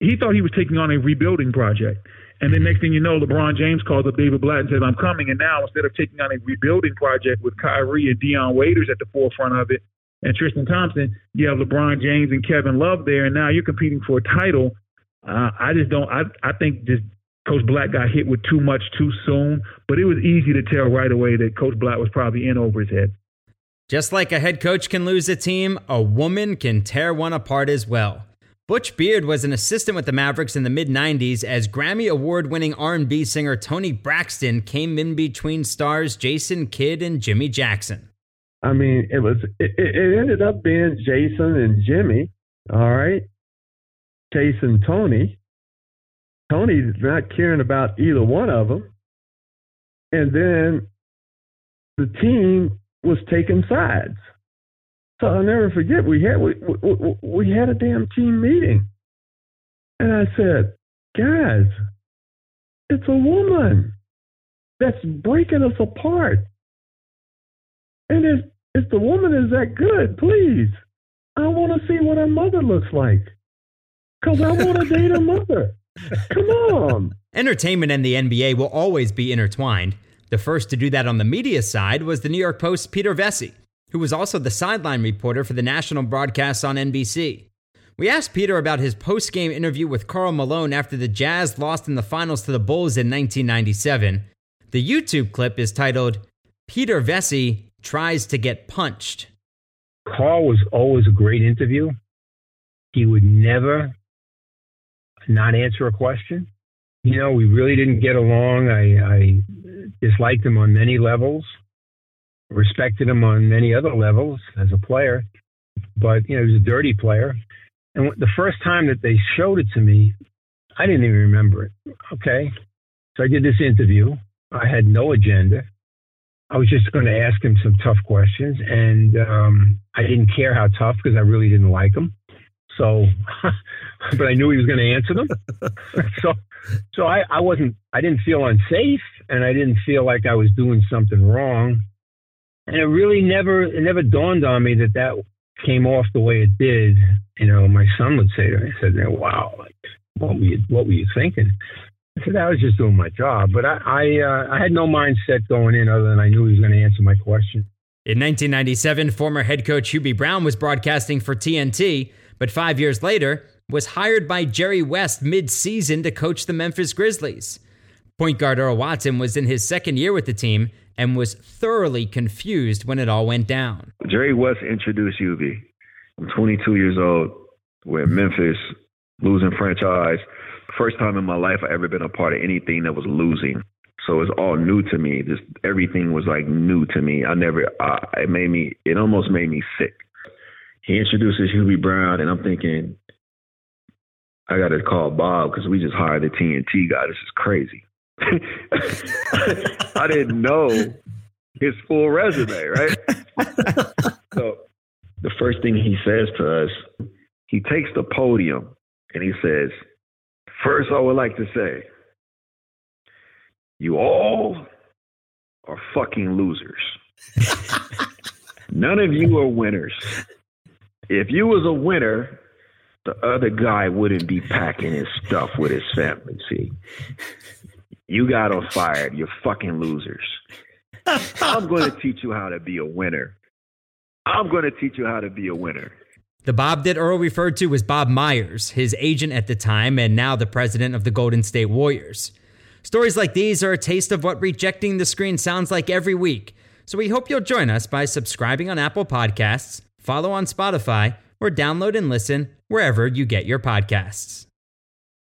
he thought he was taking on a rebuilding project. And then next thing you know, LeBron James calls up David Blatt and says, I'm coming. And now instead of taking on a rebuilding project with Kyrie and Dion Waiters at the forefront of it, and Tristan Thompson, you have LeBron James and Kevin Love there, and now you're competing for a title. Uh, I just don't. I I think just Coach Blatt got hit with too much too soon, but it was easy to tell right away that Coach Blatt was probably in over his head. Just like a head coach can lose a team, a woman can tear one apart as well. Butch Beard was an assistant with the Mavericks in the mid 90s as Grammy award-winning R&B singer Toni Braxton came in between stars Jason Kidd and Jimmy Jackson. I mean, it was it, it ended up being Jason and Jimmy. All right, chasing Toni. Toni's not caring about either one of them, and then the team was taking sides. So I'll never forget we had we, we, we had a damn team meeting, and I said, guys, it's a woman that's breaking us apart. And if if the woman is that good, please, I want to see what her mother looks like. Because I want to date her mother. Come on. Entertainment and the NBA will always be intertwined. The first to do that on the media side was the New York Post's Peter Vecsey, who was also the sideline reporter for the national broadcasts on NBC. We asked Peter about his post game interview with Karl Malone after the Jazz lost in the finals to the Bulls in 1997. The YouTube clip is titled Peter Vecsey tries to get punched. Karl was always a great interview. He would never not answer a question. You know, we really didn't get along. I, I disliked him on many levels, respected him on many other levels as a player, but, you know, he was a dirty player. And the first time that they showed it to me, I didn't even remember it. Okay. So I did this interview. I had no agenda. I was just going to ask him some tough questions, and um, I didn't care how tough because I really didn't like him. So, *laughs* but I knew he was going to answer them. *laughs* so, so I, I wasn't, I didn't feel unsafe, and I didn't feel like I was doing something wrong. And it really never, it never dawned on me that that came off the way it did. You know, my son would say to me, "I said, wow, like, what were you, what were you thinking?" I said, I was just doing my job, but I, I, uh, I had no mindset going in other than I knew he was going to answer my question. In 1997, former head coach Hubie Brown was broadcasting for TNT, but five years later was hired by Jerry West mid-season to coach the Memphis Grizzlies. Point guard Earl Watson was in his second year with the team and was thoroughly confused when it all went down. Jerry West introduced Hubie. I'm 22 years old. We're in Memphis, losing franchise. First time in my life I ever been a part of anything that was losing. So it's all new to me. Just everything was like new to me. I never. Uh, it made me. It almost made me sick. He introduces Hubie Brown, and I'm thinking, I got to call Bob because we just hired the TNT guy. This is crazy. *laughs* I didn't know his full resume, right? *laughs* so the first thing he says to us, he takes the podium and he says, First, I would like to say, you all are fucking losers. *laughs* None of you are winners. If you was a winner, the other guy wouldn't be packing his stuff with his family. See, you got on fired. You're fucking losers. I'm going to teach you how to be a winner. I'm going to teach you how to be a winner. The Bob that Earl referred to was Bob Myers, his agent at the time and now the president of the Golden State Warriors. Stories like these are a taste of what rejecting the screen sounds like every week. So we hope you'll join us by subscribing on Apple Podcasts, follow on Spotify, or download and listen wherever you get your podcasts.